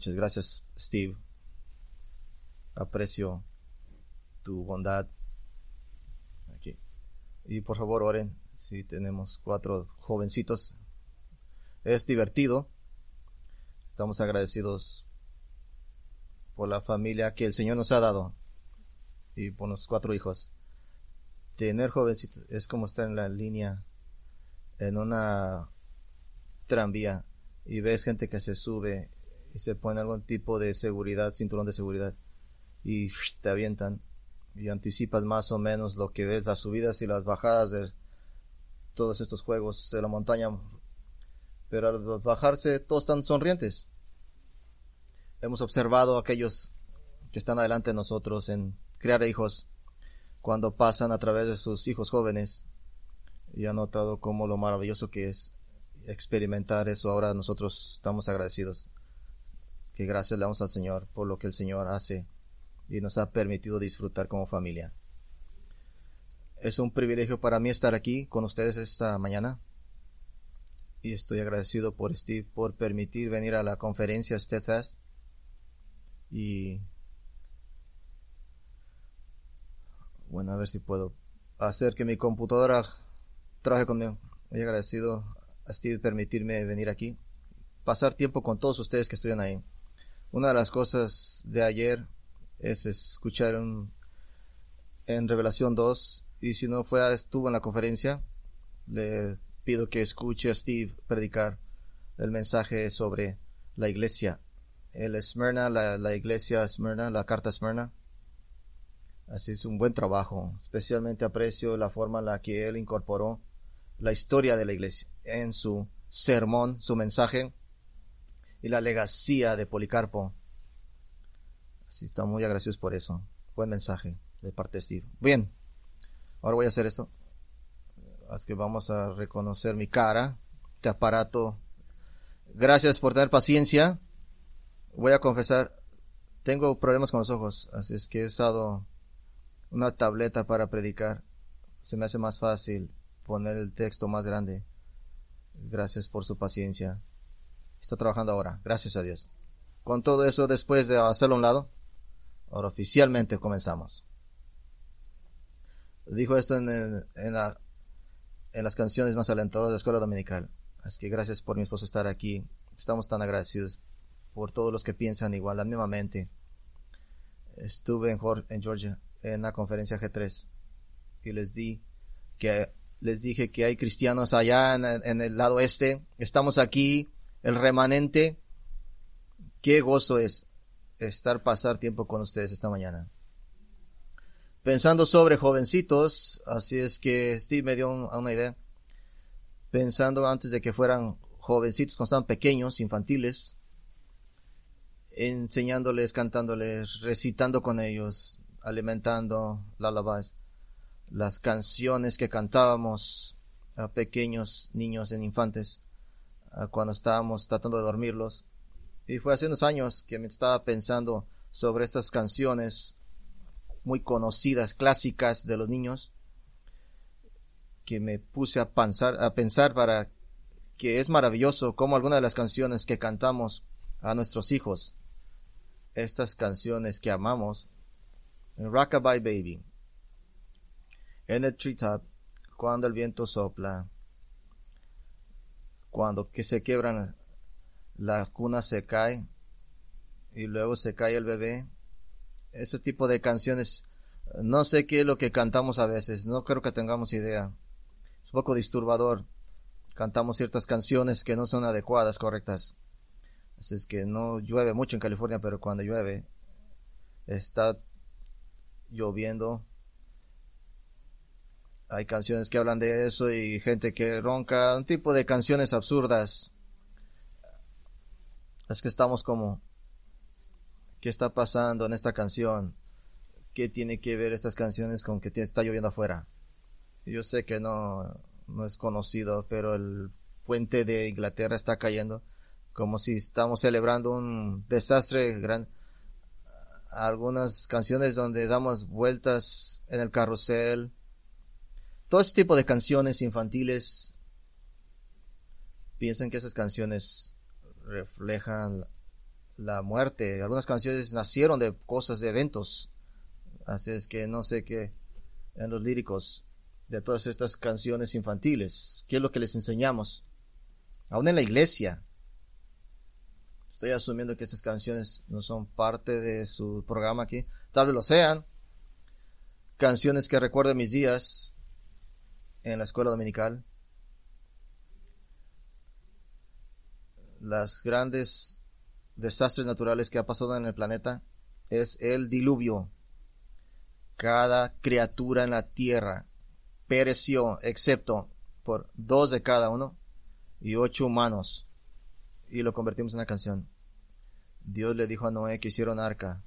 Muchas gracias, Steve. Aprecio tu bondad. Aquí. Y por favor, oren si tenemos cuatro jovencitos. Es divertido. Estamos agradecidos por la familia que el Señor nos ha dado y por los cuatro hijos. Tener jovencitos es como estar en la línea en una tranvía y ves gente que se sube y se pone algún tipo de seguridad, cinturón de seguridad y te avientan y anticipas más o menos lo que ves las subidas y las bajadas de todos estos juegos de la montaña pero al bajarse todos están sonrientes. Hemos observado a aquellos que están adelante de nosotros en crear hijos cuando pasan a través de sus hijos jóvenes y han notado cómo lo maravilloso que es experimentar eso. Ahora nosotros estamos agradecidos que gracias le damos al Señor por lo que el Señor hace y nos ha permitido disfrutar como familia. Es un privilegio para mí estar aquí con ustedes esta mañana y estoy agradecido por Steve por permitir venir a la conferencia Steadfast y bueno a ver si puedo hacer que mi computadora trabaje conmigo. Muy agradecido a Steve permitirme venir aquí, pasar tiempo con todos ustedes que estuvieron ahí. Una de las cosas de ayer es escuchar en Revelación 2 y si no fue estuvo en la conferencia. Le pido que escuche a Steve predicar el mensaje sobre la iglesia. El Esmerna la, la iglesia Esmerna la carta Esmerna así es un buen trabajo especialmente aprecio la forma en la que él incorporó la historia de la iglesia en su sermón su mensaje y la legacía de Policarpo Así estamos muy agradecidos por eso. Buen mensaje de parte de Steve. Bien, ahora voy a hacer esto. Así que vamos a reconocer mi cara, este aparato. Gracias por tener paciencia. Voy a confesar, tengo problemas con los ojos, así es que he usado una tableta para predicar. Se me hace más fácil poner el texto más grande. Gracias por su paciencia. Está trabajando ahora, gracias a Dios. Con todo eso, después de hacerlo a un lado, Ahora oficialmente comenzamos. Dijo esto en, en, la, en las canciones más alentadoras de la escuela dominical. Así que gracias por mi esposo estar aquí. Estamos tan agradecidos por todos los que piensan igual, la misma mente. Estuve en, en Georgia en la conferencia G3 y les di que les dije que hay cristianos allá en, en el lado este. Estamos aquí, el remanente. Qué gozo es estar pasar tiempo con ustedes esta mañana. Pensando sobre jovencitos, así es que Steve me dio una idea. Pensando antes de que fueran jovencitos, cuando estaban pequeños, infantiles, enseñándoles, cantándoles, recitando con ellos, alimentando lullabies, las canciones que cantábamos a pequeños niños en infantes, cuando estábamos tratando de dormirlos. Y fue hace unos años que me estaba pensando sobre estas canciones muy conocidas, clásicas de los niños, que me puse a pensar, a pensar para que es maravilloso como algunas de las canciones que cantamos a nuestros hijos, estas canciones que amamos, en Rockabye Baby, en el treetop, cuando el viento sopla, cuando que se quebran la cuna se cae y luego se cae el bebé. Ese tipo de canciones, no sé qué es lo que cantamos a veces, no creo que tengamos idea. Es un poco disturbador. Cantamos ciertas canciones que no son adecuadas, correctas. Así es que no llueve mucho en California, pero cuando llueve, está lloviendo. Hay canciones que hablan de eso y gente que ronca, un tipo de canciones absurdas es que estamos como, ¿qué está pasando en esta canción? ¿Qué tiene que ver estas canciones con que está lloviendo afuera? Yo sé que no, no es conocido, pero el puente de Inglaterra está cayendo como si estamos celebrando un desastre gran algunas canciones donde damos vueltas en el carrusel todo ese tipo de canciones infantiles piensan que esas canciones reflejan la muerte. Algunas canciones nacieron de cosas, de eventos. Así es que no sé qué en los líricos de todas estas canciones infantiles. ¿Qué es lo que les enseñamos? Aún en la iglesia. Estoy asumiendo que estas canciones no son parte de su programa aquí. Tal vez lo sean. Canciones que recuerdo mis días en la escuela dominical. Las grandes desastres naturales que ha pasado en el planeta es el diluvio. Cada criatura en la tierra pereció, excepto por dos de cada uno y ocho humanos. Y lo convertimos en una canción. Dios le dijo a Noé que hiciera una arca.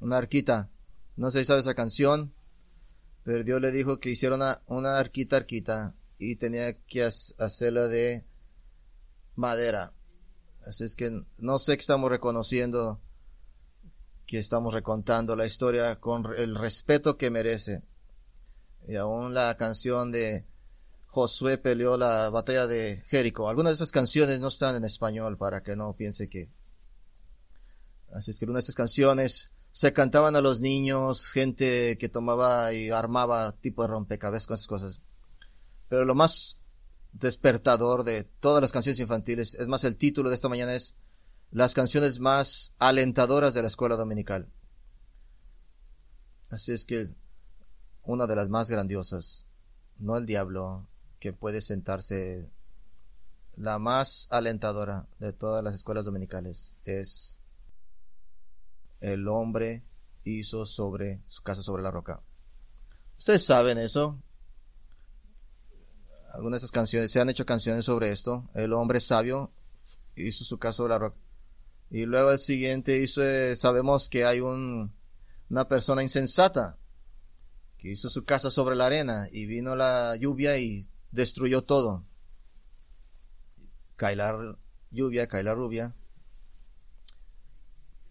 Una arquita. No sé si sabe esa canción. Pero Dios le dijo que hiciera una, una arquita, arquita. Y tenía que hacerla de madera. Así es que no sé que estamos reconociendo que estamos recontando la historia con el respeto que merece. Y aún la canción de Josué peleó la batalla de Jericó. Algunas de esas canciones no están en español para que no piense que. Así es que algunas de esas canciones se cantaban a los niños, gente que tomaba y armaba tipo de rompecabezas con esas cosas. Pero lo más despertador de todas las canciones infantiles, es más, el título de esta mañana es las canciones más alentadoras de la escuela dominical. Así es que una de las más grandiosas, no el diablo, que puede sentarse, la más alentadora de todas las escuelas dominicales es el hombre hizo sobre su casa sobre la roca. Ustedes saben eso. Algunas de estas canciones, se han hecho canciones sobre esto. El hombre sabio hizo su casa sobre la roca. Y luego el siguiente hizo, eh, sabemos que hay un, una persona insensata que hizo su casa sobre la arena y vino la lluvia y destruyó todo. Cae la lluvia, cae la rubia.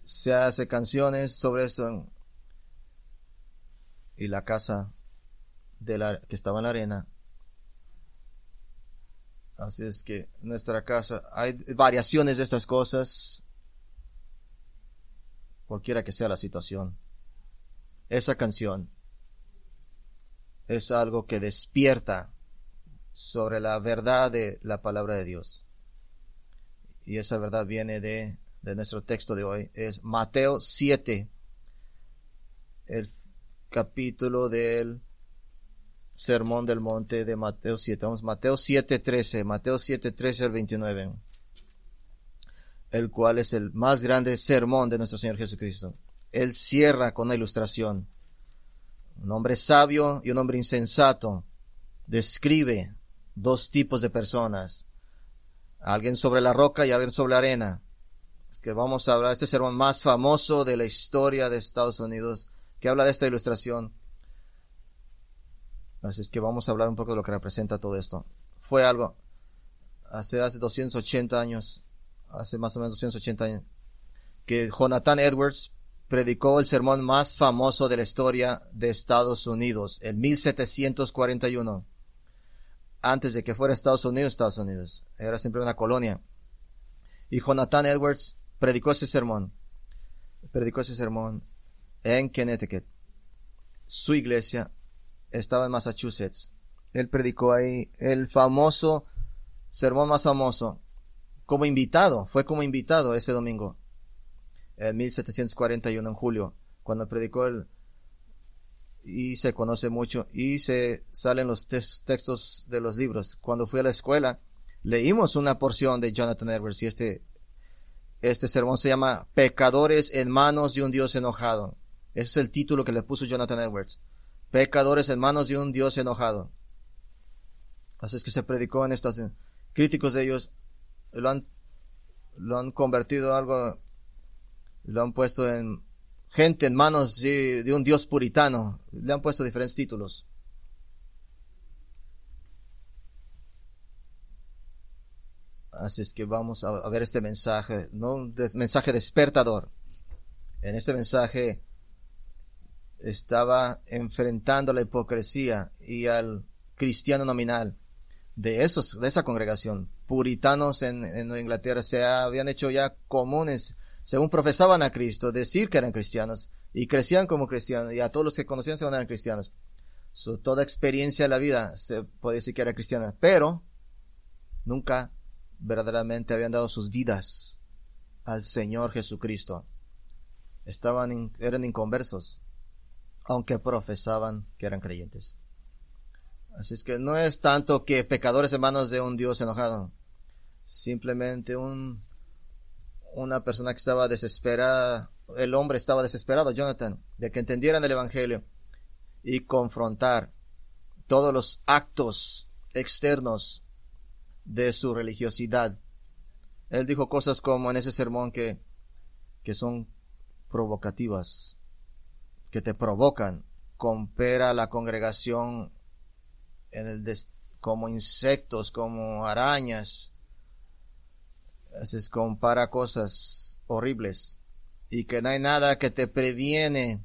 Se hace canciones sobre esto. Y la casa de la, que estaba en la arena. Así es que nuestra casa, hay variaciones de estas cosas cualquiera que sea la situación. Esa canción es algo que despierta sobre la verdad de la palabra de Dios. Y esa verdad viene de, de nuestro texto de hoy. Es Mateo 7, el capítulo del Sermón del Monte de Mateo 7. Vamos, Mateo 7, 13. Mateo 7, 13 al 29 el cual es el más grande sermón de nuestro Señor Jesucristo. Él cierra con una ilustración. Un hombre sabio y un hombre insensato describe dos tipos de personas. Alguien sobre la roca y alguien sobre la arena. Que vamos a hablar este sermón más famoso de la historia de Estados Unidos que habla de esta ilustración. Así es que vamos a hablar un poco de lo que representa todo esto. Fue algo hace, hace 280 años hace más o menos 280 años, que Jonathan Edwards predicó el sermón más famoso de la historia de Estados Unidos, en 1741. Antes de que fuera Estados Unidos, Estados Unidos. Era siempre una colonia. Y Jonathan Edwards predicó ese sermón. Predicó ese sermón en Connecticut. Su iglesia estaba en Massachusetts. Él predicó ahí el famoso sermón más famoso como invitado, fue como invitado ese domingo, en 1741 en julio, cuando predicó él, y se conoce mucho, y se salen los textos de los libros. Cuando fui a la escuela, leímos una porción de Jonathan Edwards, y este, este sermón se llama Pecadores en manos de un Dios enojado. Ese es el título que le puso Jonathan Edwards. Pecadores en manos de un Dios enojado. Así es que se predicó en estas críticos de ellos lo han, lo han convertido algo, lo han puesto en gente en manos de, un Dios puritano, le han puesto diferentes títulos. Así es que vamos a, ver este mensaje, no un mensaje despertador. En este mensaje estaba enfrentando la hipocresía y al cristiano nominal de esos, de esa congregación puritanos en, Inglaterra se habían hecho ya comunes, según profesaban a Cristo, decir que eran cristianos y crecían como cristianos y a todos los que conocían se eran cristianos. Su toda experiencia de la vida se puede decir que era cristiana, pero nunca verdaderamente habían dado sus vidas al Señor Jesucristo. Estaban, eran inconversos, aunque profesaban que eran creyentes. Así es que no es tanto que pecadores en manos de un Dios enojado, simplemente un una persona que estaba desesperada, el hombre estaba desesperado, Jonathan, de que entendieran el Evangelio y confrontar todos los actos externos de su religiosidad. Él dijo cosas como en ese sermón que, que son provocativas, que te provocan. Compara la congregación en el como insectos, como arañas, se compara cosas horribles y que no hay nada que te previene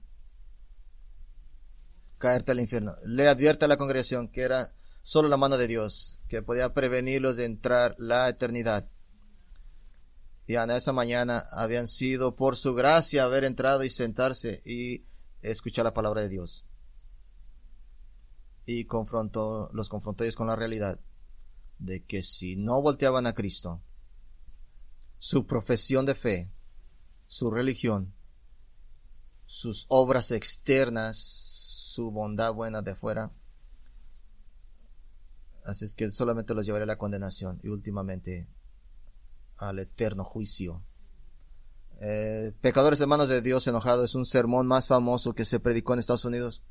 caerte al infierno. Le advierte a la congregación que era solo la mano de Dios que podía prevenirlos de entrar la eternidad. Y en esa mañana habían sido por su gracia haber entrado y sentarse y escuchar la palabra de Dios. Y confrontó, los confrontó ellos con la realidad de que si no volteaban a Cristo, su profesión de fe, su religión, sus obras externas, su bondad buena de fuera. Así es que solamente los llevaré a la condenación y últimamente al eterno juicio. Eh, Pecadores hermanos de Dios enojado es un sermón más famoso que se predicó en Estados Unidos.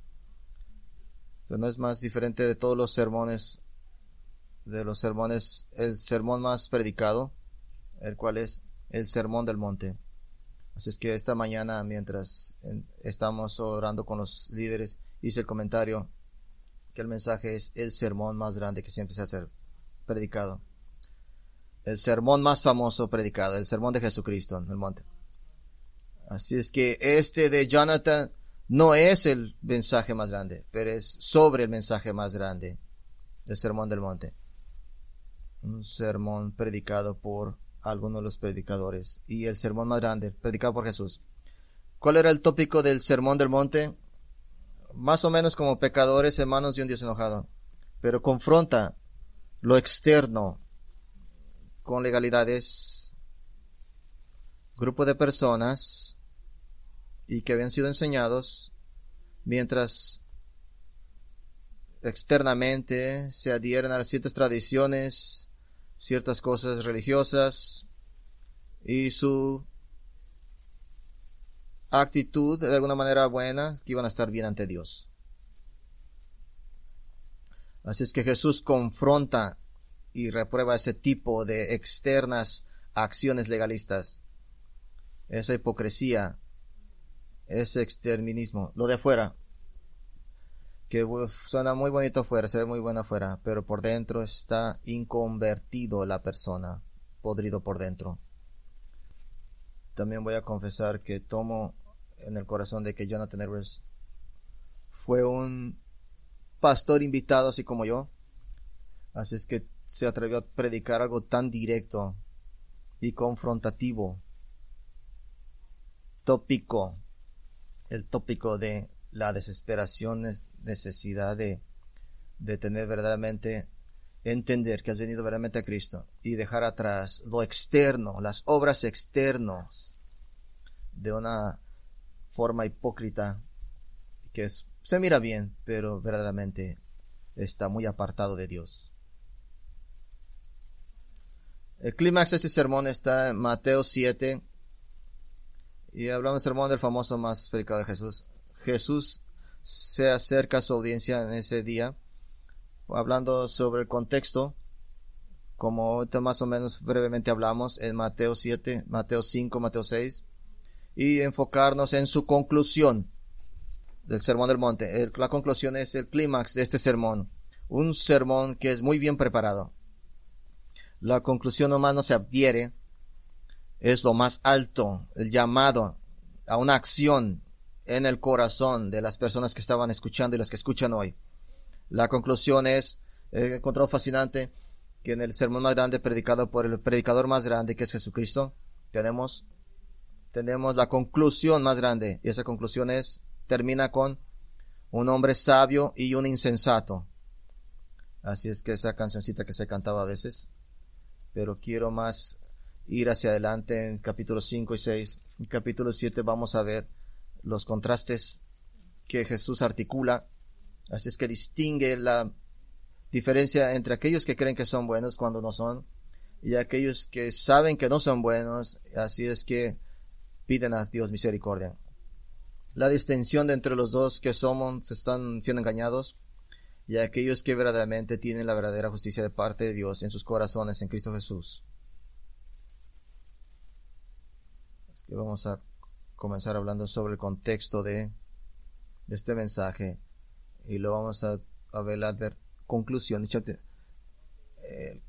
Pero no es más diferente de todos los sermones, de los sermones, el sermón más predicado el cual es el Sermón del Monte. Así es que esta mañana, mientras estamos orando con los líderes, hice el comentario que el mensaje es el sermón más grande que siempre se hace predicado. El sermón más famoso predicado, el sermón de Jesucristo en el monte. Así es que este de Jonathan no es el mensaje más grande, pero es sobre el mensaje más grande, el sermón del monte. Un sermón predicado por algunos de los predicadores. Y el sermón más grande, predicado por Jesús. ¿Cuál era el tópico del sermón del monte? Más o menos como pecadores hermanos de un Dios enojado. Pero confronta lo externo con legalidades, grupo de personas y que habían sido enseñados mientras externamente se adhieren a ciertas tradiciones ciertas cosas religiosas y su actitud de alguna manera buena que iban a estar bien ante Dios. Así es que Jesús confronta y reprueba ese tipo de externas acciones legalistas, esa hipocresía, ese exterminismo, lo de afuera, que suena muy bonito afuera, se ve muy buena afuera, pero por dentro está inconvertido la persona, podrido por dentro. También voy a confesar que tomo en el corazón de que Jonathan Edwards fue un pastor invitado así como yo. Así es que se atrevió a predicar algo tan directo y confrontativo. Tópico. El tópico de la desesperación necesidad de, de tener verdaderamente, entender que has venido verdaderamente a Cristo y dejar atrás lo externo, las obras externas de una forma hipócrita que se mira bien, pero verdaderamente está muy apartado de Dios. El clímax de este sermón está en Mateo 7 y hablamos del sermón del famoso más predicado de Jesús. Jesús se acerca a su audiencia en ese día, hablando sobre el contexto, como más o menos brevemente hablamos en Mateo 7, Mateo 5, Mateo 6, y enfocarnos en su conclusión del Sermón del Monte. la conclusión es el clímax de este sermón, un sermón que es muy bien preparado. La conclusión nomás no se adhiere, es lo más alto, el llamado a una acción en el corazón de las personas que estaban escuchando y las que escuchan hoy. La conclusión es, he encontrado fascinante que en el sermón más grande predicado por el predicador más grande que es Jesucristo, tenemos tenemos la conclusión más grande. Y esa conclusión es, termina con un hombre sabio y un insensato. Así es que esa cancioncita que se cantaba a veces. Pero quiero más ir hacia adelante en capítulos 5 y 6. En capítulo 7 vamos a ver los contrastes que Jesús articula. Así es que distingue la diferencia entre aquellos que creen que son buenos cuando no son y aquellos que saben que no son buenos. Así es que piden a Dios misericordia. La distinción de entre los dos que somos están siendo engañados y aquellos que verdaderamente tienen la verdadera justicia de parte de Dios en sus corazones en Cristo Jesús. Es que vamos a comenzar hablando sobre el contexto de, este mensaje y lo vamos a, ver la conclusión. Eh,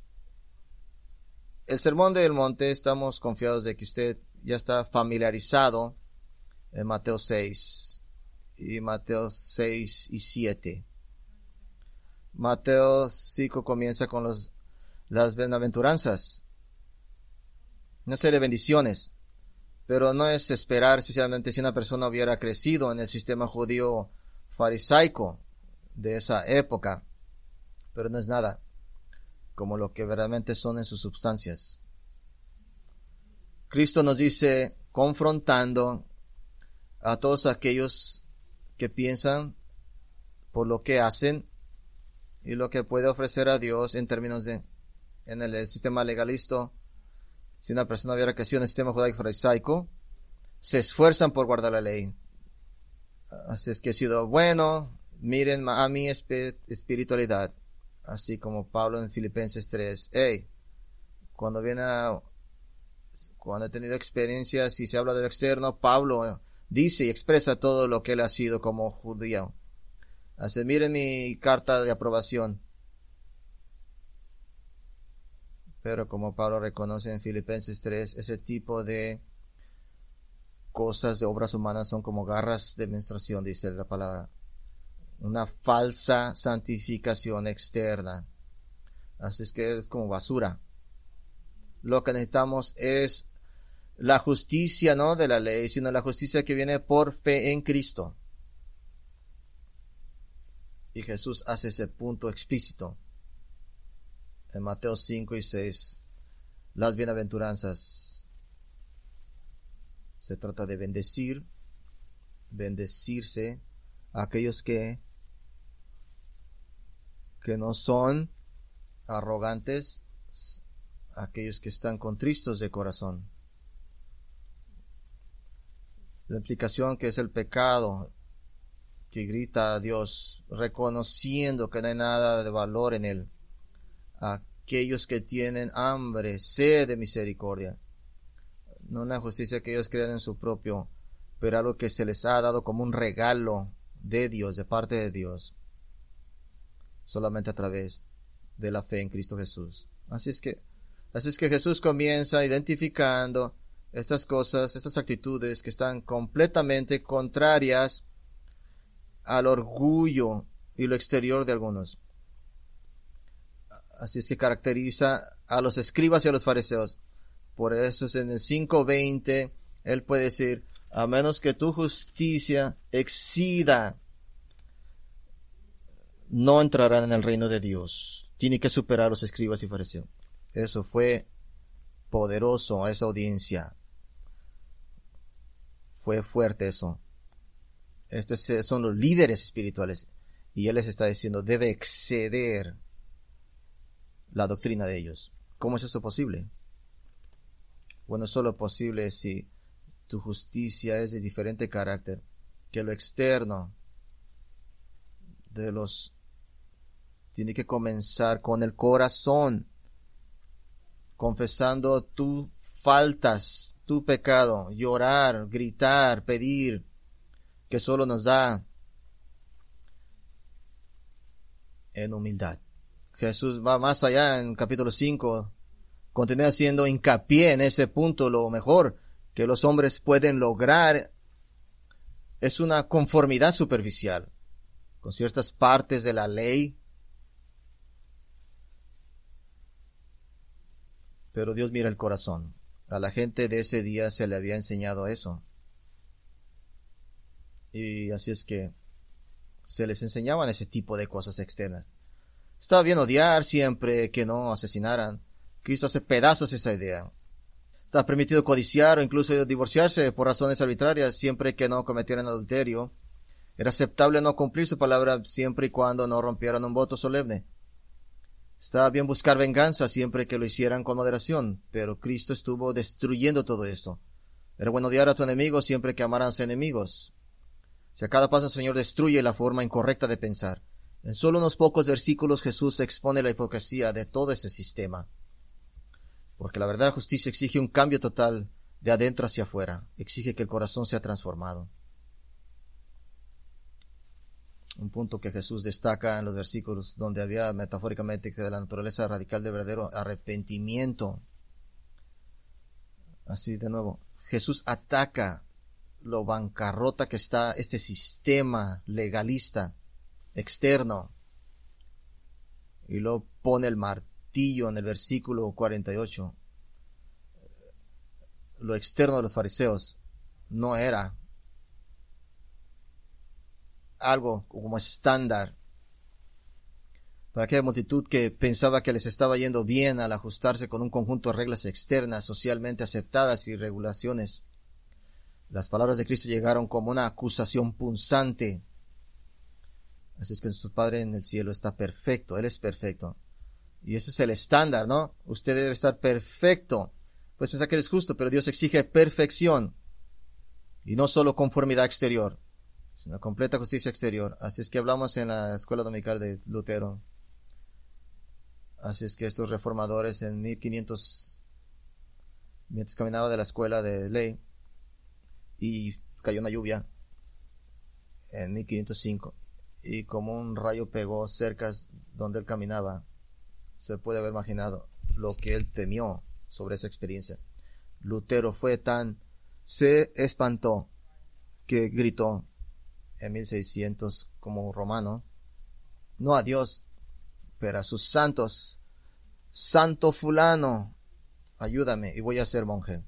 el sermón del monte estamos confiados de que usted ya está familiarizado en Mateo 6 y Mateo 6 y 7. Mateo 5 comienza con los, las bienaventuranzas, una serie de bendiciones, pero no es esperar, especialmente si una persona hubiera crecido en el sistema judío farisaico de esa época, pero no es nada como lo que verdaderamente son en sus substancias. Cristo nos dice, confrontando a todos aquellos que piensan por lo que hacen y lo que puede ofrecer a Dios en términos de, en el, sistema legalista, si una persona hubiera crecido en el sistema judaico farisaico, se esfuerzan por guardar la ley. Así es que he sido bueno, miren a mi espiritualidad, así como Pablo en Filipenses 3. Hey, cuando viene cuando he tenido experiencias y se habla del externo, Pablo dice y expresa todo lo que él ha sido como judío. Así miren mi carta de aprobación. Pero como Pablo reconoce en Filipenses 3, ese tipo de cosas de obras humanas son como garras de menstruación, dice la palabra. Una falsa santificación externa. Así es que es como basura lo que necesitamos es la justicia, no de la ley, sino la justicia que viene por fe en Cristo. Y Jesús hace ese punto explícito. En Mateo 5 y 6, las bienaventuranzas. Se trata de bendecir, bendecirse a aquellos que, que no son arrogantes, aquellos que están contristos de corazón. La implicación que es el pecado que grita a Dios, reconociendo que no hay nada de valor en él. Aquellos que tienen hambre, sed de misericordia. No una justicia que ellos crean en su propio, pero algo que se les ha dado como un regalo de Dios, de parte de Dios, solamente a través de la fe en Cristo Jesús. Así es que Así es que Jesús comienza identificando estas cosas, estas actitudes que están completamente contrarias al orgullo y lo exterior de algunos. Así es que caracteriza a los escribas y a los fariseos. Por eso es en el 5.20, él puede decir, a menos que tu justicia excida, no entrarán en el reino de Dios. Tiene que superar a los escribas y fariseos. Eso fue poderoso a esa audiencia. Fue fuerte eso. Estos son los líderes espirituales. Y Él les está diciendo, debe exceder la doctrina de ellos. ¿Cómo es eso posible? Bueno, es solo posible si tu justicia es de diferente carácter que lo externo de los tiene que comenzar con el corazón confesando tus faltas, tu pecado, llorar, gritar, pedir, que solo nos da en humildad. Jesús va más allá en capítulo 5, continúa haciendo hincapié en ese punto, lo mejor que los hombres pueden lograr es una conformidad superficial con ciertas partes de la ley, pero Dios mira el corazón. A la gente de ese día se le había enseñado eso. Y así es que se les enseñaban ese tipo de cosas externas. Estaba bien odiar siempre que no asesinaran. Cristo hace pedazos esa idea. Está permitido codiciar o incluso divorciarse por razones arbitrarias siempre que no cometieran adulterio. Era aceptable no cumplir su palabra siempre y cuando no rompieran un voto solemne. Estaba bien buscar venganza siempre que lo hicieran con moderación, pero Cristo estuvo destruyendo todo esto. Era bueno odiar a tu enemigo siempre que amaran a sus enemigos. Si a cada paso el Señor destruye la forma incorrecta de pensar. En solo unos pocos versículos Jesús expone la hipocresía de todo ese sistema. Porque la verdadera justicia exige un cambio total de adentro hacia afuera, exige que el corazón sea transformado. Un punto que Jesús destaca en los versículos donde había metafóricamente que de la naturaleza radical del verdadero arrepentimiento. Así de nuevo, Jesús ataca lo bancarrota que está este sistema legalista externo. Y lo pone el martillo en el versículo 48. Lo externo de los fariseos no era algo como estándar para aquella multitud que pensaba que les estaba yendo bien al ajustarse con un conjunto de reglas externas socialmente aceptadas y regulaciones. Las palabras de Cristo llegaron como una acusación punzante. Así es que su Padre en el cielo está perfecto, Él es perfecto. Y ese es el estándar, ¿no? Usted debe estar perfecto. Pues pensar que eres justo, pero Dios exige perfección. Y no solo conformidad exterior, sino completa justicia exterior. Así es que hablamos en la escuela dominical de Lutero. Así es que estos reformadores en 1500, mientras caminaba de la escuela de ley, y cayó una lluvia en 1505 y como un rayo pegó cerca donde él caminaba, se puede haber imaginado lo que él temió sobre esa experiencia. Lutero fue tan, se espantó que gritó en 1600 como romano, no a Dios, pero a sus santos, santo fulano, ayúdame y voy a ser monje,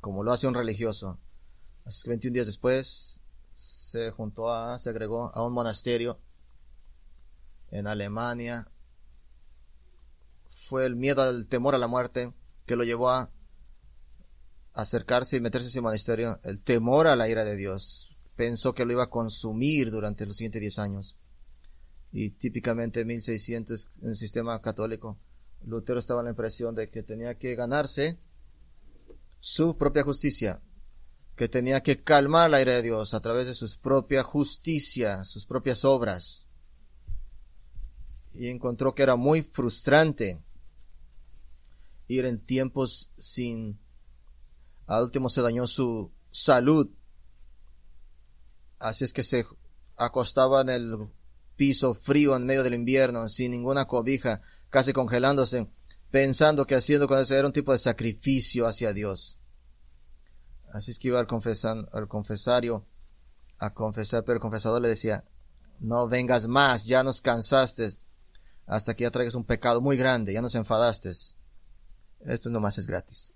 como lo hace un religioso. Así que 21 días después se juntó a, se agregó a un monasterio en Alemania. Fue el miedo al temor a la muerte que lo llevó a acercarse y meterse en ese monasterio. El temor a la ira de Dios. Pensó que lo iba a consumir durante los siguientes 10 años. Y típicamente en 1600 en el sistema católico, Lutero estaba en la impresión de que tenía que ganarse su propia justicia, que tenía que calmar la ira de Dios a través de su propia justicia, sus propias obras. Y encontró que era muy frustrante ir en tiempos sin... Al último se dañó su salud. Así es que se acostaba en el piso frío en medio del invierno, sin ninguna cobija, casi congelándose, pensando que haciendo con eso era un tipo de sacrificio hacia Dios. Así es que iba al, confesan, al confesario a confesar, pero el confesador le decía, no vengas más, ya nos cansaste, hasta que ya traigas un pecado muy grande, ya nos enfadaste. Esto nomás es gratis.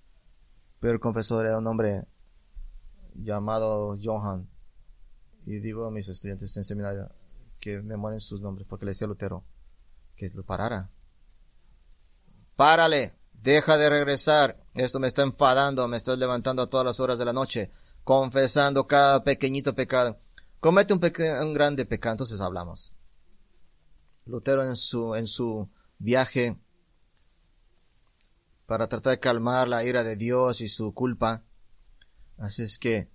Pero el confesor era un hombre llamado Johan. Y digo a mis estudiantes en seminario que me mueren sus nombres, porque le decía Lutero que lo parara. Párale, deja de regresar, esto me está enfadando, me estás levantando a todas las horas de la noche, confesando cada pequeñito pecado. Comete un, un grande pecado, entonces hablamos. Lutero en su, en su viaje para tratar de calmar la ira de Dios y su culpa. Así es que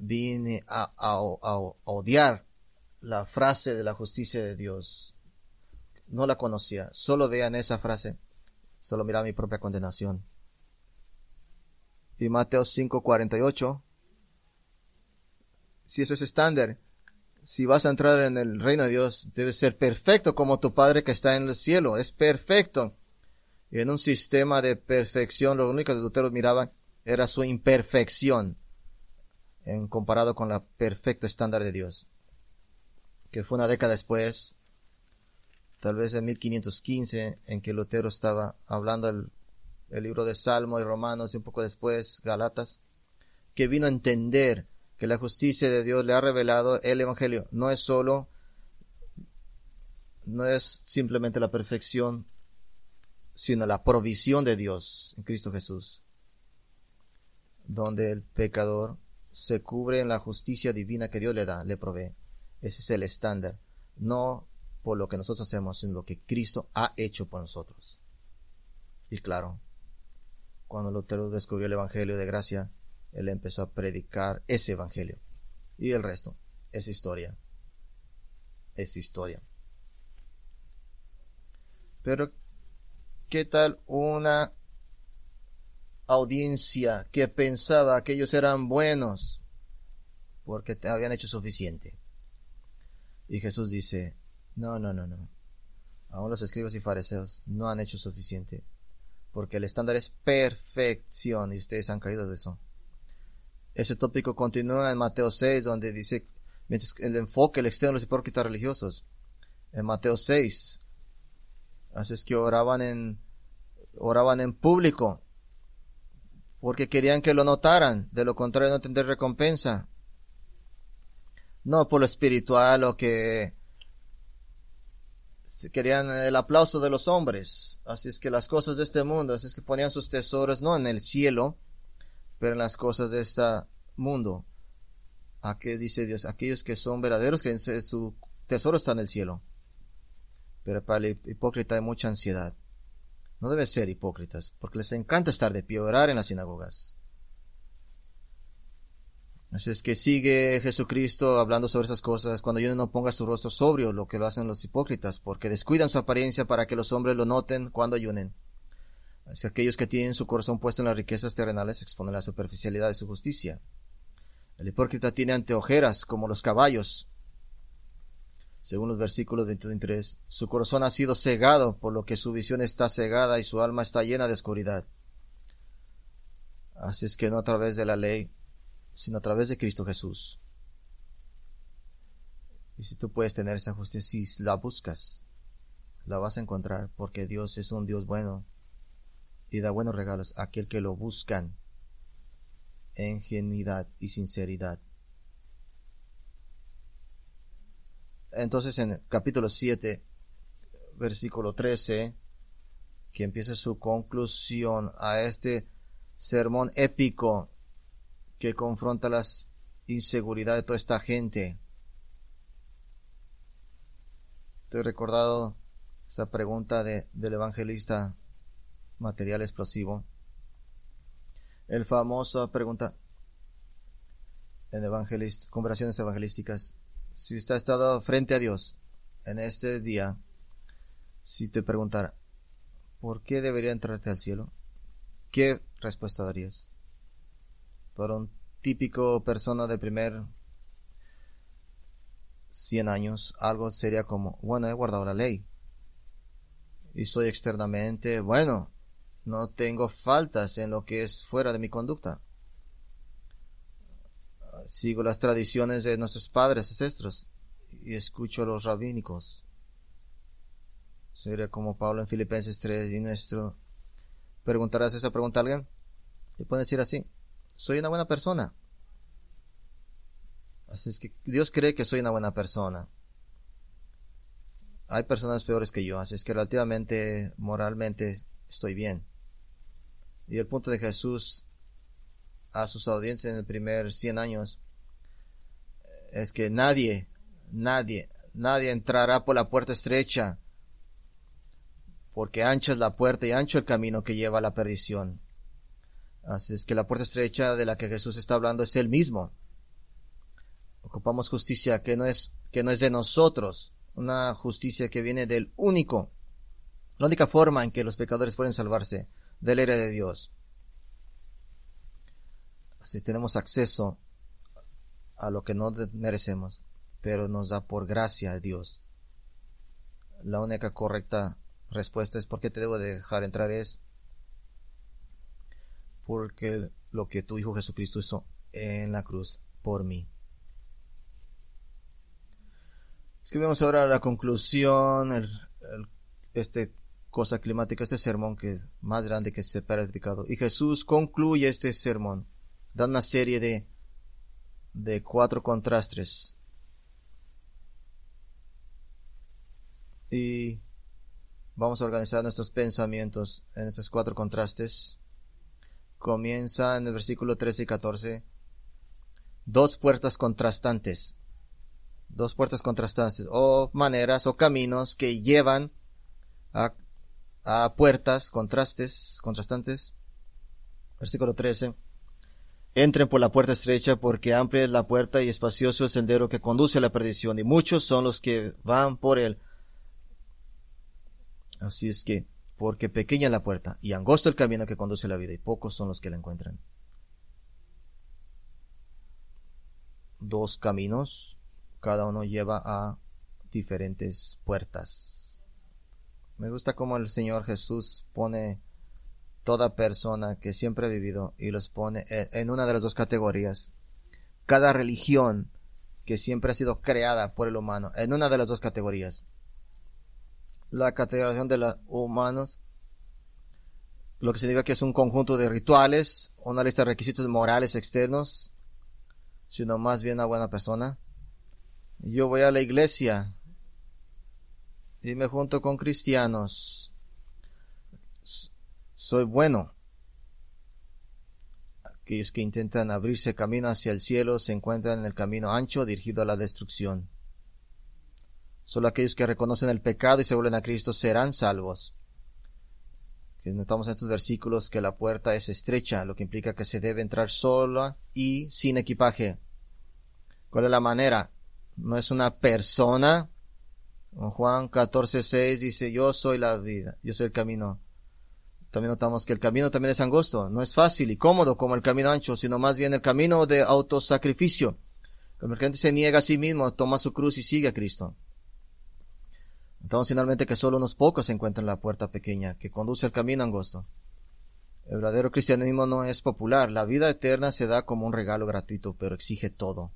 vine a, a, odiar la frase de la justicia de Dios. No la conocía, solo vean esa frase, solo miraba mi propia condenación y Mateo 5:48. Si eso es estándar, si vas a entrar en el reino de Dios, debes ser perfecto como tu Padre que está en el cielo. Es perfecto. Y en un sistema de perfección, lo único que Lutero miraba era su imperfección en comparado con el perfecto estándar de Dios. Que fue una década después, tal vez en 1515, en que Lutero estaba hablando al el libro de Salmo y Romanos y un poco después Galatas, que vino a entender que la justicia de Dios le ha revelado el Evangelio. No es solo, no es simplemente la perfección, sino la provisión de Dios en Cristo Jesús, donde el pecador se cubre en la justicia divina que Dios le da, le provee. Ese es el estándar. No por lo que nosotros hacemos, sino lo que Cristo ha hecho por nosotros. Y claro, cuando Lutero descubrió el Evangelio de gracia, él empezó a predicar ese Evangelio. Y el resto es historia. Es historia. Pero, ¿qué tal una audiencia que pensaba que ellos eran buenos porque te habían hecho suficiente? Y Jesús dice, no, no, no, no. Aún los escribas y fariseos no han hecho suficiente porque el estándar es perfección y ustedes han caído de eso. Ese tópico continúa en Mateo 6, donde dice el enfoque, el externo los hipócritas religiosos. En Mateo 6, así que oraban en, oraban en público, porque querían que lo notaran, de lo contrario no tendré recompensa. No por lo espiritual o que querían el aplauso de los hombres. Así es que las cosas de este mundo, así es que ponían sus tesoros no en el cielo, pero en las cosas de este mundo. ¿A qué dice Dios? Aquellos que son verdaderos, que su tesoro está en el cielo. Pero para el hipócrita hay mucha ansiedad. No debe ser hipócritas, porque les encanta estar de pie, orar en las sinagogas. Así es que sigue Jesucristo hablando sobre esas cosas cuando uno no ponga su rostro sobrio, lo que lo hacen los hipócritas, porque descuidan su apariencia para que los hombres lo noten cuando ayunen. Así aquellos que tienen su corazón puesto en las riquezas terrenales exponen la superficialidad de su justicia. El hipócrita tiene anteojeras como los caballos. Según los versículos 23, su corazón ha sido cegado, por lo que su visión está cegada y su alma está llena de oscuridad. Así es que no a través de la ley, sino a través de Cristo Jesús. Y si tú puedes tener esa justicia, si la buscas, la vas a encontrar, porque Dios es un Dios bueno y da buenos regalos a aquel que lo buscan en genuidad y sinceridad. Entonces en capítulo 7, versículo 13, que empieza su conclusión a este sermón épico que confronta las inseguridades de toda esta gente. Estoy recordado esta pregunta de, del evangelista material explosivo. El famoso pregunta en evangelist, conversaciones evangelísticas. Si usted ha estado frente a Dios en este día, si te preguntara, ¿por qué debería entrarte al cielo? ¿Qué respuesta darías? para un típico persona de primer 100 años, algo sería como, bueno, he guardado la ley. Y soy externamente, bueno, no tengo faltas en lo que es fuera de mi conducta. Sigo las tradiciones de nuestros padres, ancestros, y escucho los rabínicos. Sería como Pablo en Filipenses 3 y nuestro. ¿Preguntarás esa pregunta a alguien? Y puede decir así soy una buena persona. Así es que Dios cree que soy una buena persona. Hay personas peores que yo, así es que relativamente, moralmente, estoy bien. Y el punto de Jesús a sus audiencias en el primer 100 años es que nadie, nadie, nadie entrará por la puerta estrecha, porque ancha es la puerta y ancho el camino que lleva a la perdición. Así es que la puerta estrecha de la que Jesús está hablando es Él mismo. Ocupamos justicia que no es, que no es de nosotros, una justicia que viene del único, la única forma en que los pecadores pueden salvarse, del era de Dios. Así tenemos acceso a lo que no merecemos, pero nos da por gracia Dios. La única correcta respuesta es ¿por qué te debo dejar entrar? es porque lo que tu Hijo Jesucristo hizo en la cruz por mí. Escribimos ahora la conclusión, este cosa climática, este sermón que más grande que se ha predicado. Y Jesús concluye este sermón, da una serie de, de cuatro contrastes. Y vamos a organizar nuestros pensamientos en estos cuatro contrastes. Comienza en el versículo 13 y 14. Dos puertas contrastantes. Dos puertas contrastantes o maneras o caminos que llevan a a puertas, contrastes, contrastantes. Versículo 13. Entren por la puerta estrecha porque amplia es la puerta y espacioso el sendero que conduce a la perdición y muchos son los que van por él. Así es que, porque pequeña es la puerta y angosto el camino que conduce a la vida y pocos son los que la encuentran. Dos caminos, cada uno lleva a diferentes puertas. Me gusta cómo el Señor Jesús pone toda persona que siempre ha vivido y los pone en una de las dos categorías. Cada religión que siempre ha sido creada por el humano en una de las dos categorías. La categorización de los humanos, lo que significa que es un conjunto de rituales, una lista de requisitos morales externos, sino más bien una buena persona. Yo voy a la iglesia, y me junto con cristianos. Soy bueno. Aquellos que intentan abrirse camino hacia el cielo se encuentran en el camino ancho dirigido a la destrucción. Solo aquellos que reconocen el pecado y se vuelven a Cristo serán salvos. Notamos en estos versículos que la puerta es estrecha, lo que implica que se debe entrar sola y sin equipaje. ¿Cuál es la manera? No es una persona Juan 14:6 dice, yo soy la vida, yo soy el camino. También notamos que el camino también es angosto, no es fácil y cómodo como el camino ancho, sino más bien el camino de autosacrificio. La gente se niega a sí mismo, toma su cruz y sigue a Cristo. Notamos finalmente que solo unos pocos encuentran en la puerta pequeña que conduce al camino angosto. El verdadero cristianismo no es popular. La vida eterna se da como un regalo gratuito, pero exige todo.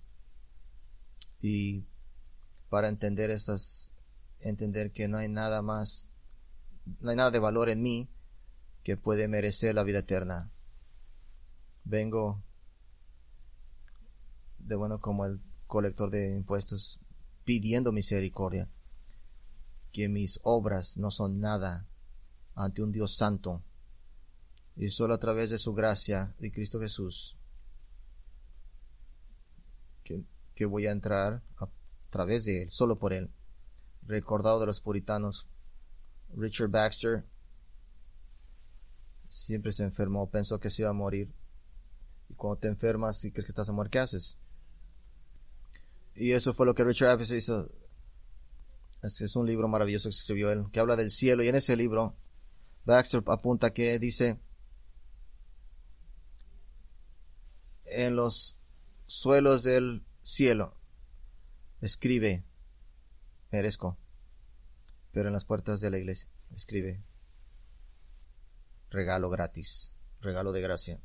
Y para entender estas entender que no hay nada más, no hay nada de valor en mí que puede merecer la vida eterna. Vengo de bueno como el colector de impuestos pidiendo misericordia, que mis obras no son nada ante un Dios santo, y solo a través de su gracia de Cristo Jesús que, que voy a entrar a través de Él, solo por Él recordado de los puritanos. Richard Baxter siempre se enfermó, pensó que se iba a morir. Y cuando te enfermas y crees que estás a morir, ¿qué haces? Y eso fue lo que Richard Baxter hizo. Es, un libro maravilloso que escribió él, que habla del cielo. Y en ese libro, Baxter apunta que dice, en los suelos del cielo, escribe, merezco. Pero en las puertas de la iglesia escribe regalo gratis, regalo de gracia.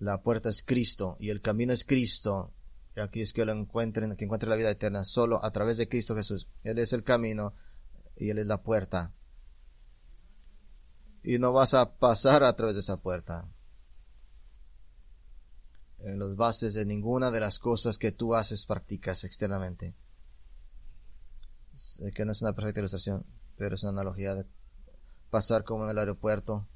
La puerta es Cristo y el camino es Cristo. Y aquí es que lo encuentren, que encuentren la vida eterna solo a través de Cristo Jesús. Él es el camino y Él es la puerta. Y no vas a pasar a través de esa puerta. En los bases de ninguna de las cosas que tú haces practicas externamente. Sé que no es una perfecta ilustración, pero es una analogía de pasar como en el aeropuerto.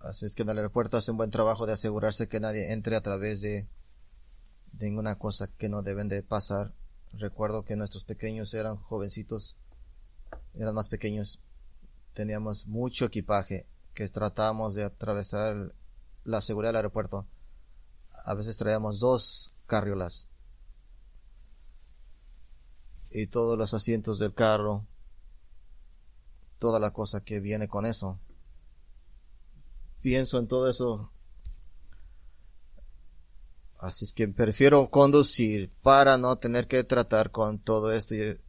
Así es que en el aeropuerto hace un buen trabajo de asegurarse que nadie entre a través de, ninguna cosa que no deben de pasar. Recuerdo que nuestros pequeños eran jovencitos, eran más pequeños, teníamos mucho equipaje que tratábamos de atravesar la seguridad del aeropuerto. A veces traíamos dos carriolas. Y todos los asientos del carro, toda la cosa que viene con eso. Pienso en todo eso. Así es que prefiero conducir para no tener que tratar con todo esto y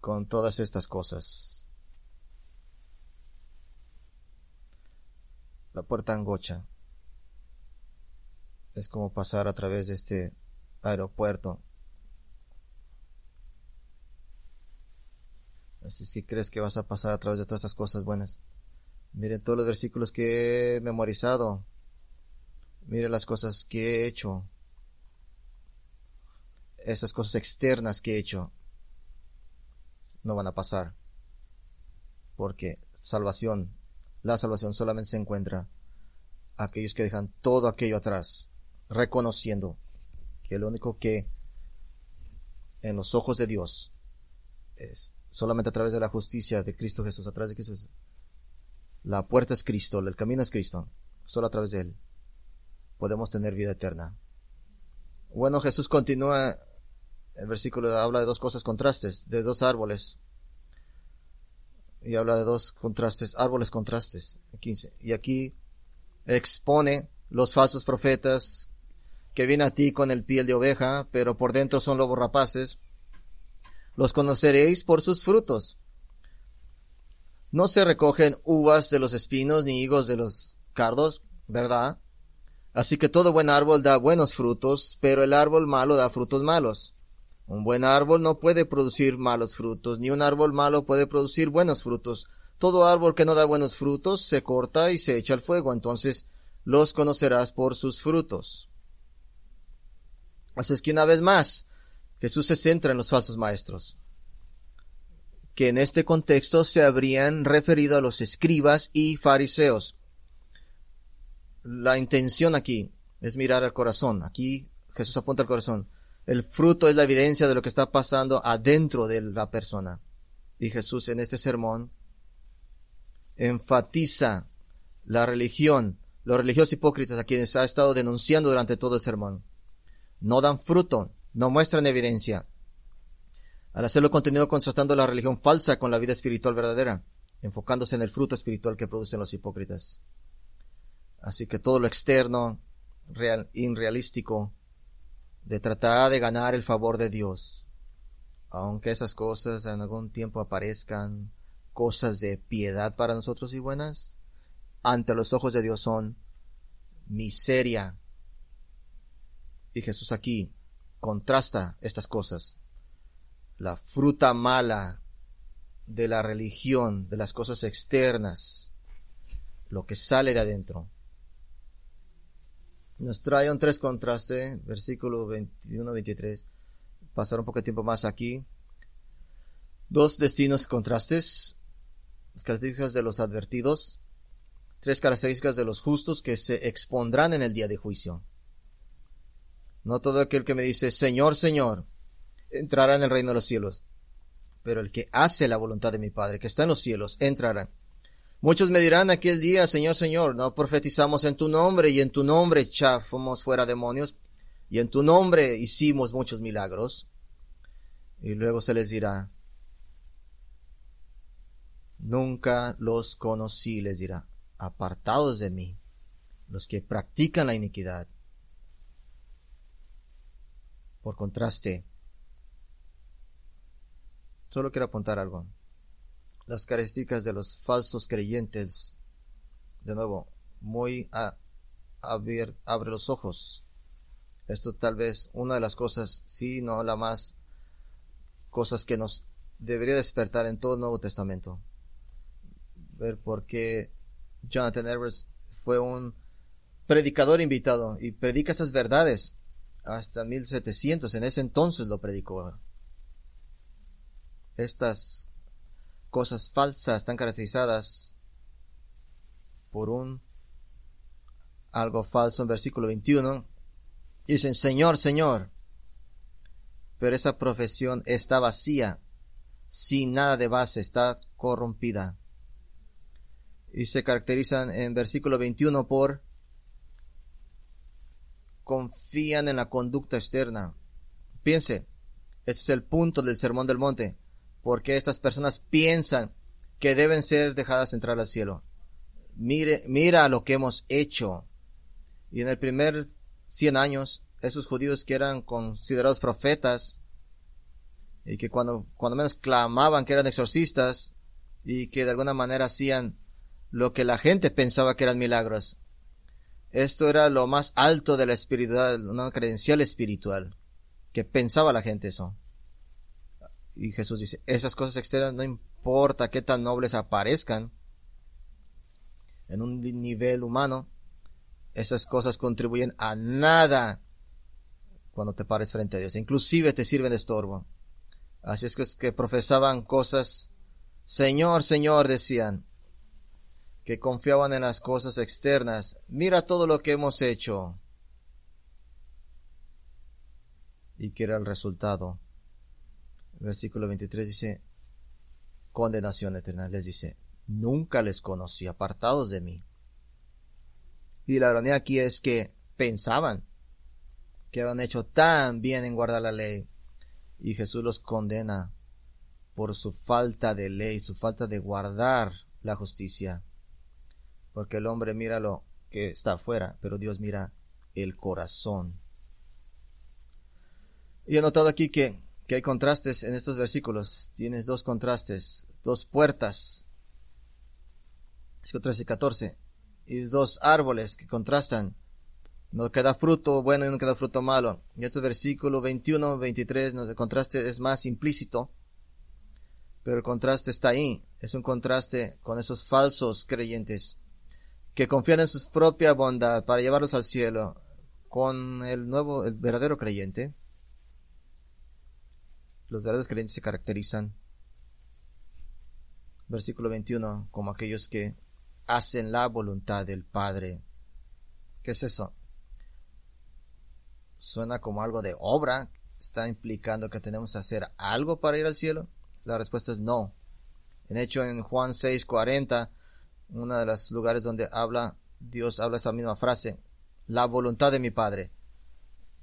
con todas estas cosas. La puerta angocha es como pasar a través de este aeropuerto. Así es que crees que vas a pasar a través de todas estas cosas buenas. Miren todos los versículos que he memorizado. Miren las cosas que he hecho. Esas cosas externas que he hecho no van a pasar. Porque salvación, la salvación solamente se encuentra aquellos que dejan todo aquello atrás, reconociendo que lo único que en los ojos de Dios es solamente a través de la justicia de Cristo Jesús, a través de Cristo Jesús. La puerta es Cristo, el camino es Cristo, solo a través de Él podemos tener vida eterna. Bueno, Jesús continúa, el versículo habla de dos cosas contrastes, de dos árboles. Y habla de dos contrastes, árboles contrastes. 15. Y aquí expone los falsos profetas que vienen a ti con el piel de oveja, pero por dentro son lobos rapaces. Los conoceréis por sus frutos. No se recogen uvas de los espinos ni higos de los cardos, ¿verdad? Así que todo buen árbol da buenos frutos, pero el árbol malo da frutos malos. Un buen árbol no puede producir malos frutos, ni un árbol malo puede producir buenos frutos. Todo árbol que no da buenos frutos se corta y se echa al fuego, entonces los conocerás por sus frutos. Así es que una vez más, Jesús se centra en los falsos maestros, que en este contexto se habrían referido a los escribas y fariseos la intención aquí es mirar al corazón. Aquí Jesús apunta al corazón. El fruto es la evidencia de lo que está pasando adentro de la persona. Y Jesús en este sermón enfatiza la religión, los religiosos hipócritas a quienes ha estado denunciando durante todo el sermón. No dan fruto, no muestran evidencia. Al hacerlo continúa contrastando la religión falsa con la vida espiritual verdadera, enfocándose en el fruto espiritual que producen los hipócritas. Así que todo lo externo, real, irrealístico, de tratar de ganar el favor de Dios, aunque esas cosas en algún tiempo aparezcan cosas de piedad para nosotros y buenas, ante los ojos de Dios son miseria. Y Jesús aquí contrasta estas cosas. La fruta mala de la religión, de las cosas externas, lo que sale de adentro, nos trae un tres contraste, versículo 21-23. Pasar un poco de tiempo más aquí. Dos destinos contrastes, las características de los advertidos, tres características de los justos que se expondrán en el día de juicio. No todo aquel que me dice, Señor, Señor, entrará en el reino de los cielos, pero el que hace la voluntad de mi Padre, que está en los cielos, entrará. Muchos me dirán aquel día, Señor, Señor, no profetizamos en tu nombre y en tu nombre echamos fuera demonios y en tu nombre hicimos muchos milagros. Y luego se les dirá, nunca los conocí, les dirá, apartados de mí, los que practican la iniquidad. Por contraste, solo quiero apuntar algo las características de los falsos creyentes. De nuevo, muy a, abre los ojos. Esto tal vez una de las cosas, sí, no la más, cosas que nos debería despertar en todo el Nuevo Testamento. Ver por qué Jonathan Edwards fue un predicador invitado y predica estas verdades hasta 1700. En ese entonces lo predicó. Estas cosas falsas están caracterizadas por un algo falso en versículo 21. Dicen, Señor, Señor. Pero esa profesión está vacía, sin nada de base, está corrompida. Y se caracterizan en versículo 21 por confían en la conducta externa. Piense, este es el punto del sermón del monte porque estas personas piensan que deben ser dejadas entrar al cielo. Mire, mira lo que hemos hecho. Y en el primer cien años, esos judíos que eran considerados profetas, y que cuando, cuando menos clamaban que eran exorcistas, y que de alguna manera hacían lo que la gente pensaba que eran milagros. Esto era lo más alto de la espiritualidad, una credencial espiritual, que pensaba la gente eso. Y Jesús dice, esas cosas externas no, importa qué tan nobles aparezcan en un nivel humano, esas cosas contribuyen a nada cuando te pares frente a Dios. Inclusive te sirven de estorbo. Así es que, es que profesaban cosas, Señor, Señor, decían, que confiaban en las cosas externas. Mira todo lo que hemos hecho. ¿Y qué era el resultado? Versículo 23 dice, condenación eterna. Les dice, nunca les conocí, apartados de mí. Y la ironía aquí es que pensaban que habían hecho tan bien en guardar la ley. Y Jesús los condena por su falta de ley, su falta de guardar la justicia. Porque el hombre mira lo que está afuera, pero Dios mira el corazón. Y he notado aquí que, que hay contrastes en estos versículos. Tienes dos contrastes, dos puertas. 13 y 14. Y dos árboles que contrastan. No queda fruto bueno y no queda fruto malo. Y estos versículos 21, 23, el contraste es más implícito. Pero el contraste está ahí. Es un contraste con esos falsos creyentes que confían en su propia bondad para llevarlos al cielo con el nuevo, el verdadero creyente los verdaderos creyentes se caracterizan, versículo 21, como aquellos que hacen la voluntad del Padre. ¿Qué es eso? Suena como algo de obra. ¿Está implicando que tenemos que hacer algo para ir al cielo? La respuesta es no. En hecho, en Juan 6, 40, uno de los lugares donde habla, Dios habla esa misma frase, la voluntad de mi Padre.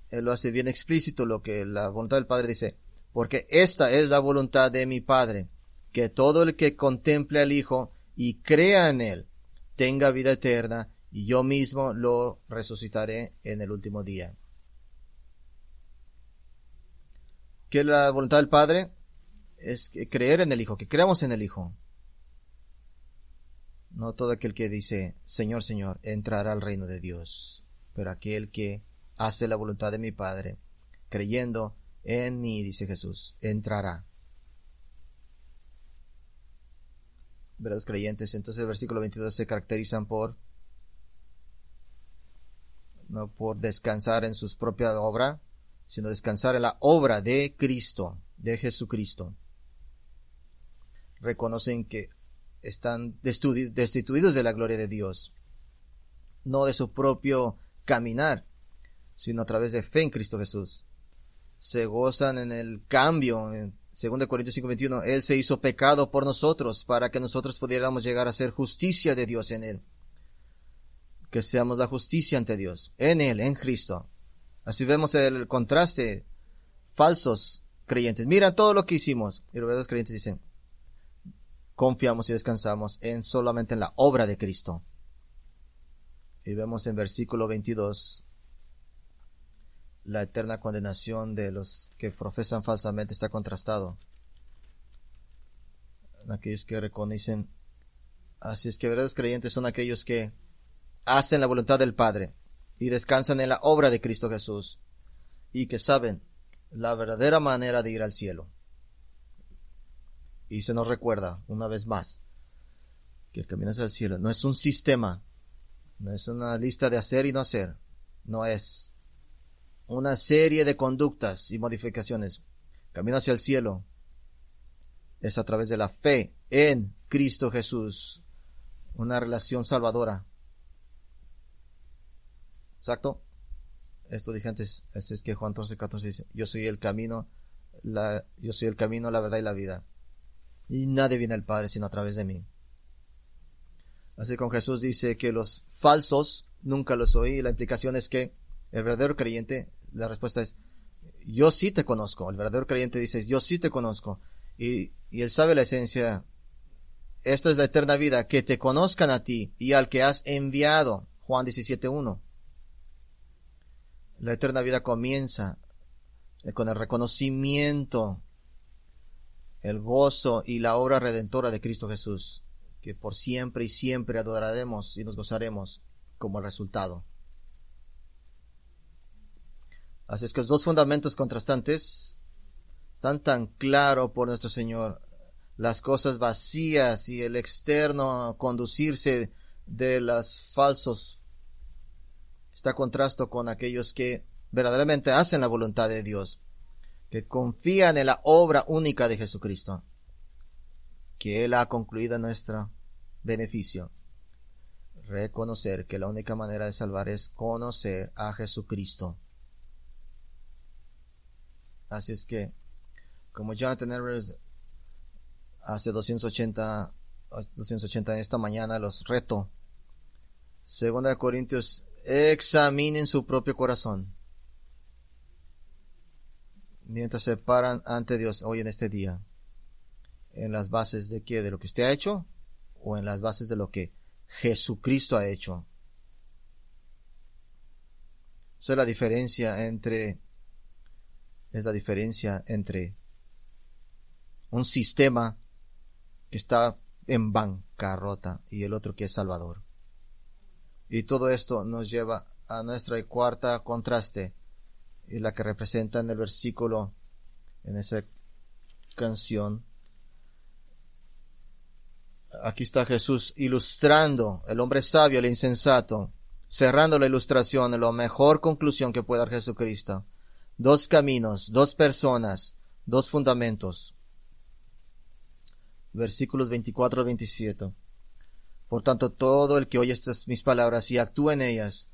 Él lo hace bien explícito lo que la voluntad del Padre dice porque esta es la voluntad de mi Padre, que todo el que contemple al Hijo y crea en él tenga vida eterna, y yo mismo lo resucitaré en el último día. ¿Qué es la voluntad del Padre? Es creer en el Hijo, que creamos en el Hijo. No todo aquel que dice, Señor, Señor, entrará al reino de Dios, pero aquel que hace la voluntad de mi Padre, creyendo en mí, dice Jesús, entrará. Los creyentes, entonces el versículo 22 se caracterizan por no por descansar en su propia obra, sino descansar en la obra de Cristo, de Jesucristo. Reconocen que están destituidos de la gloria de Dios, no de su propio caminar, sino a través de fe en Cristo Jesús se gozan en el cambio. En 2 Corintios 5:21, Él se hizo pecado por nosotros para que nosotros pudiéramos llegar a ser justicia de Dios en Él. Que seamos la justicia ante Dios, en Él, en Cristo. Así vemos el contraste. Falsos creyentes. Mira todo lo que hicimos. Y los verdaderos creyentes dicen, confiamos y descansamos en solamente en la obra de Cristo. Y vemos en versículo 22 la eterna condenación de los que profesan falsamente está contrastado. Aquellos que reconocen. Así es que verdaderos creyentes son aquellos que hacen la voluntad del Padre y descansan en la obra de Cristo Jesús y que saben la verdadera manera de ir al cielo. Y se nos recuerda una vez más que el camino hacia el cielo no es un sistema, no es una lista de hacer y no hacer, no es una serie de conductas y modificaciones. Camino hacia el cielo es a través de la fe en Cristo Jesús, una relación salvadora. Exacto. Esto dije antes, es que Juan 14, 14 dice, yo soy el camino, la, yo soy el camino, la verdad y la vida. Y nadie viene al Padre sino a través de mí. Así con Jesús dice que los falsos nunca los oí. La implicación es que el verdadero creyente la respuesta es, yo sí te conozco. El verdadero creyente dice, yo sí te conozco. Y, y él sabe la esencia. Esta es la eterna vida, que te conozcan a ti y al que has enviado. Juan 17.1. La eterna vida comienza con el reconocimiento, el gozo y la obra redentora de Cristo Jesús, que por siempre y siempre adoraremos y nos gozaremos como resultado. Así es que los dos fundamentos contrastantes están tan claros por nuestro Señor. las cosas vacías y el externo conducirse de los falsos está contrasto con aquellos que verdaderamente hacen la voluntad de Dios, que confían en la obra única de Jesucristo, que Él ha concluido nuestro beneficio. Reconocer que la única manera de salvar es conocer a Jesucristo. Así es que, como Jonathan Edwards hace 280, 280 en esta mañana los reto. Segunda de Corintios, examinen su propio corazón. Mientras se paran ante Dios hoy en este día. En las bases de qué? De lo que usted ha hecho o en las bases de lo que Jesucristo ha hecho. Esa es la diferencia entre es la diferencia entre un sistema que está en bancarrota y el otro que es Salvador. Y todo esto nos lleva a nuestra cuarta contraste, y la que representa en el versículo, en esa canción. Aquí está Jesús ilustrando el hombre sabio, el insensato, cerrando la ilustración en la mejor conclusión que puede dar Jesucristo. Dos caminos, dos personas, dos fundamentos versículos 24 al 27. Por tanto, todo el que oye estas mis palabras y actúa en ellas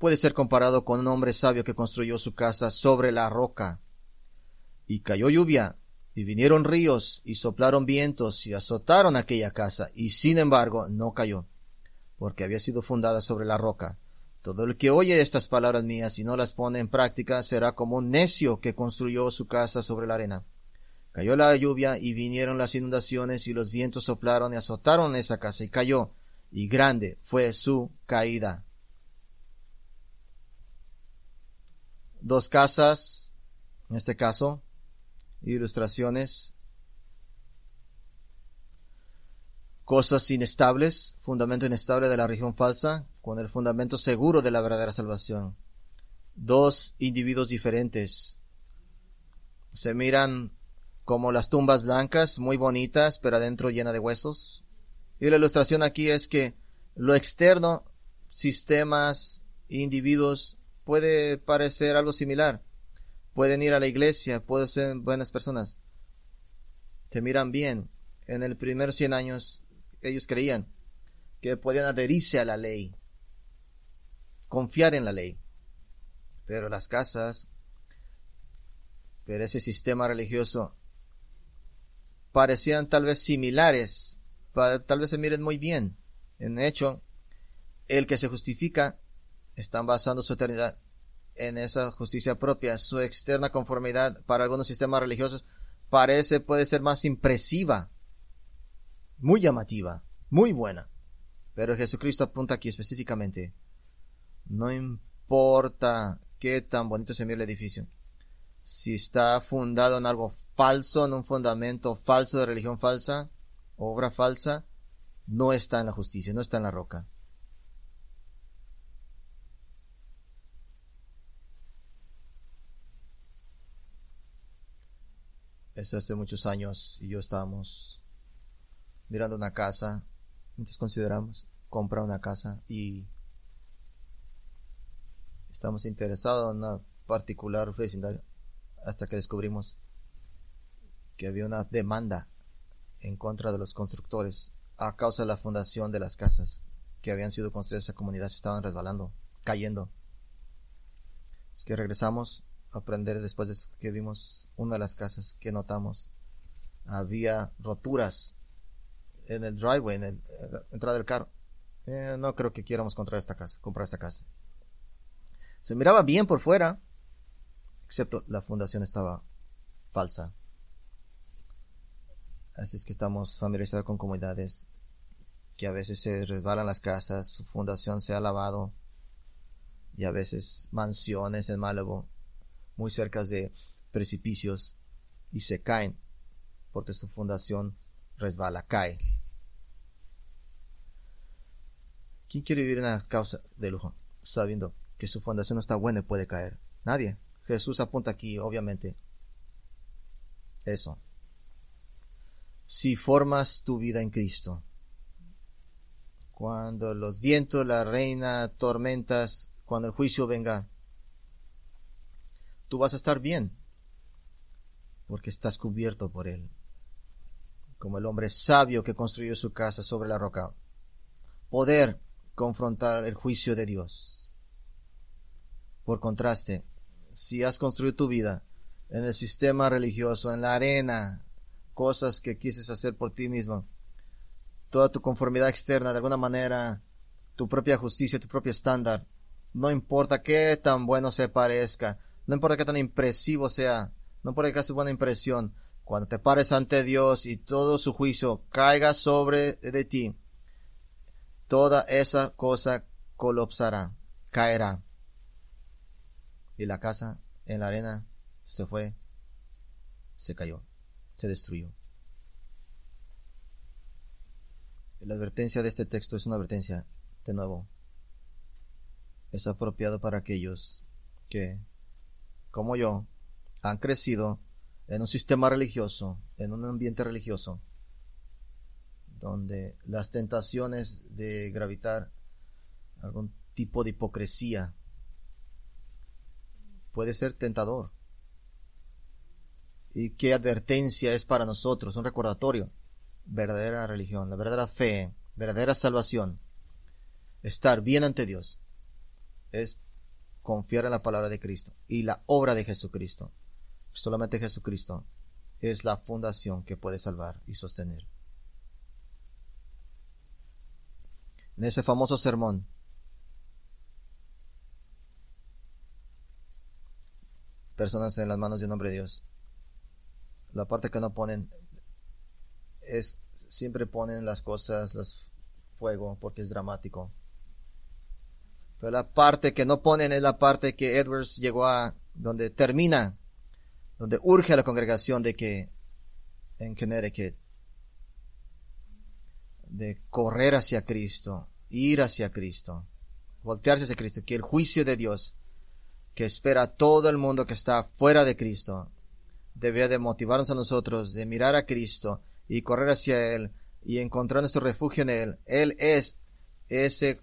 puede ser comparado con un hombre sabio que construyó su casa sobre la roca. Y cayó lluvia, y vinieron ríos, y soplaron vientos, y azotaron aquella casa, y sin embargo no cayó, porque había sido fundada sobre la roca. Todo el que oye estas palabras mías y no las pone en práctica será como un necio que construyó su casa sobre la arena. Cayó la lluvia y vinieron las inundaciones y los vientos soplaron y azotaron esa casa y cayó, y grande fue su caída. Dos casas, en este caso, ilustraciones, cosas inestables, fundamento inestable de la religión falsa, con el fundamento seguro de la verdadera salvación. Dos individuos diferentes. Se miran como las tumbas blancas, muy bonitas, pero adentro llena de huesos. Y la ilustración aquí es que lo externo, sistemas, individuos, puede parecer algo similar. Pueden ir a la iglesia, pueden ser buenas personas. Se miran bien. En el primer cien años ellos creían que podían adherirse a la ley, confiar en la ley. Pero las casas, pero ese sistema religioso parecían tal vez similares, tal vez se miren muy bien. En hecho, el que se justifica están basando su eternidad en esa justicia propia, su externa conformidad para algunos sistemas religiosos parece puede ser más impresiva, muy llamativa, muy buena. Pero Jesucristo apunta aquí específicamente, no importa qué tan bonito se mire el edificio, si está fundado en algo falso, en un fundamento falso de religión falsa, obra falsa, no está en la justicia, no está en la roca. Hace muchos años y yo estábamos mirando una casa, entonces consideramos comprar una casa y estamos interesados en una particular vecindario hasta que descubrimos que había una demanda en contra de los constructores a causa de la fundación de las casas que habían sido construidas en esa comunidad se estaban resbalando, cayendo. Es que regresamos aprender después de que vimos una de las casas que notamos. Había roturas en el driveway, en, la entrada del carro. Eh, no creo que quieramos comprar esta casa, comprar esta casa. Se miraba bien por fuera, excepto la fundación estaba falsa. Así es que estamos familiarizados con comunidades que a veces se resbalan las casas, su fundación se ha lavado y a veces mansiones en Málago muy cerca de precipicios y se caen porque su fundación resbala, cae. ¿Quién quiere vivir en una causa de lujo sabiendo que su fundación no está buena y puede caer? Nadie. Jesús apunta aquí, obviamente, eso si formas tu vida en Cristo. Cuando los vientos, la reina, tormentas, cuando el juicio venga, tú vas a estar bien, porque estás cubierto por Él, como el hombre sabio que construyó su casa sobre la roca. Poder confrontar el juicio de Dios. Por contraste, si has construido tu vida en el sistema religioso, en la arena, cosas que quieres hacer por ti mismo, toda tu conformidad externa, de alguna manera, tu propia justicia, tu propio estándar, no importa qué tan bueno se parezca, no importa qué tan impresivo sea, no importa que hagas buena impresión, cuando te pares ante Dios y todo su juicio caiga sobre de ti, toda esa cosa colapsará, caerá. Y la casa en la arena se fue, se cayó, se destruyó. La advertencia de este texto es una advertencia, de nuevo, es apropiado para aquellos que, como yo, han crecido en un sistema religioso, en un ambiente religioso, donde las tentaciones de gravitar algún tipo de hipocresía puede ser tentador. Y qué advertencia es para nosotros, un recordatorio. Verdadera religión, la verdadera fe, verdadera salvación, estar bien ante Dios, es confiar en la palabra de Cristo y la obra de Jesucristo. Solamente Jesucristo es la fundación que puede salvar y sostener. En ese famoso sermón, personas en las manos de un hombre de Dios. La parte que no ponen es siempre ponen las cosas, las fuego, porque es dramático. Pero la parte que no ponen es la parte que Edwards llegó a, donde termina, donde urge a la congregación de que, en Connecticut, de correr hacia Cristo, ir hacia Cristo, voltearse hacia Cristo, que el juicio de Dios, que espera a todo el mundo que está fuera de Cristo, debe de motivarnos a nosotros de mirar a Cristo y correr hacia Él y encontrar nuestro refugio en Él. Él es ese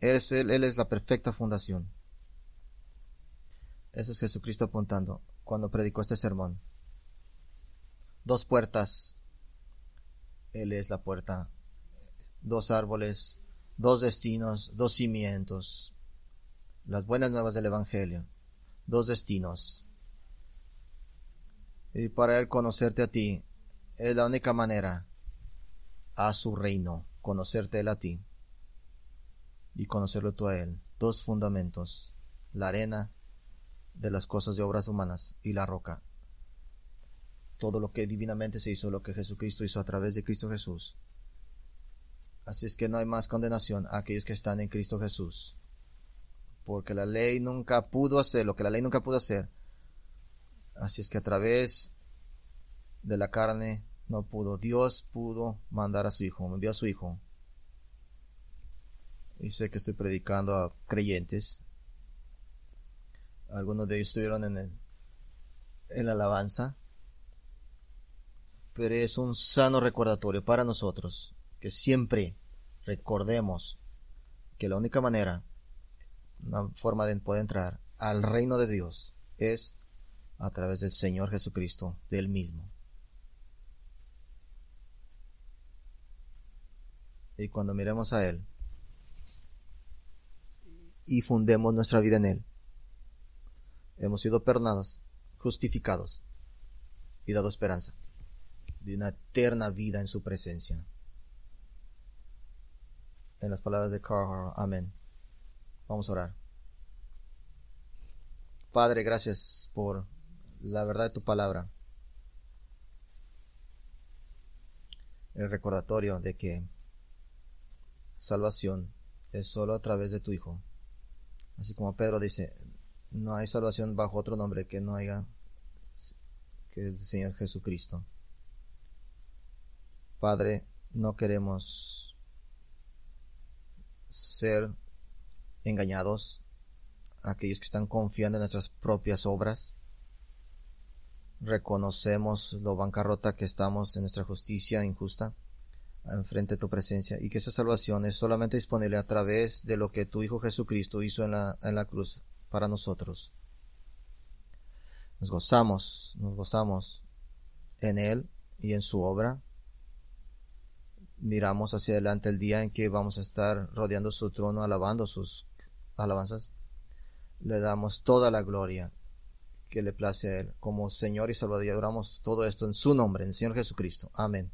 es él, él es la perfecta fundación. Eso es Jesucristo apuntando cuando predicó este sermón. Dos puertas. Él es la puerta. Dos árboles, dos destinos, dos cimientos. Las buenas nuevas del Evangelio. Dos destinos. Y para Él conocerte a ti es la única manera a su reino, conocerte Él a ti y conocerlo tú a Él. Dos fundamentos, la arena de las cosas de obras humanas y la roca. Todo lo que divinamente se hizo, lo que Jesucristo hizo a través de Cristo Jesús. Así es que no hay más condenación a aquellos que están en Cristo Jesús. Porque la ley nunca pudo hacer lo que la ley nunca pudo hacer. Así es que a través de la carne no pudo. Dios pudo mandar a su Hijo, envió a su Hijo y sé que estoy predicando a creyentes. Algunos de ellos estuvieron en, en la alabanza. Pero es un sano recordatorio para nosotros que siempre recordemos que la única manera, una forma de poder entrar al reino de Dios es a través del Señor Jesucristo, del mismo. Y cuando miremos a Él, y fundemos nuestra vida en Él. Hemos sido perdonados, justificados y dado esperanza de una eterna vida en su presencia. En las palabras de Carl, amén. Vamos a orar. Padre, gracias por la verdad de tu palabra. El recordatorio de que salvación es solo a través de tu Hijo. Así como Pedro dice, no hay salvación bajo otro nombre que no haya que el Señor Jesucristo. Padre, no queremos ser engañados aquellos que están confiando en nuestras propias obras. reconocemos lo bancarrota que estamos en nuestra justicia injusta enfrente de tu presencia y que esa salvación es solamente disponible a través de lo que tu Hijo Jesucristo hizo en la, en la cruz para nosotros. Nos gozamos, nos gozamos en Él y en su obra. Miramos hacia adelante el día en que vamos a estar rodeando su trono, alabando sus alabanzas. Le damos toda la gloria que le place a Él. Como Señor y Salvador, adoramos todo esto en su nombre, en el Señor Jesucristo. Amén.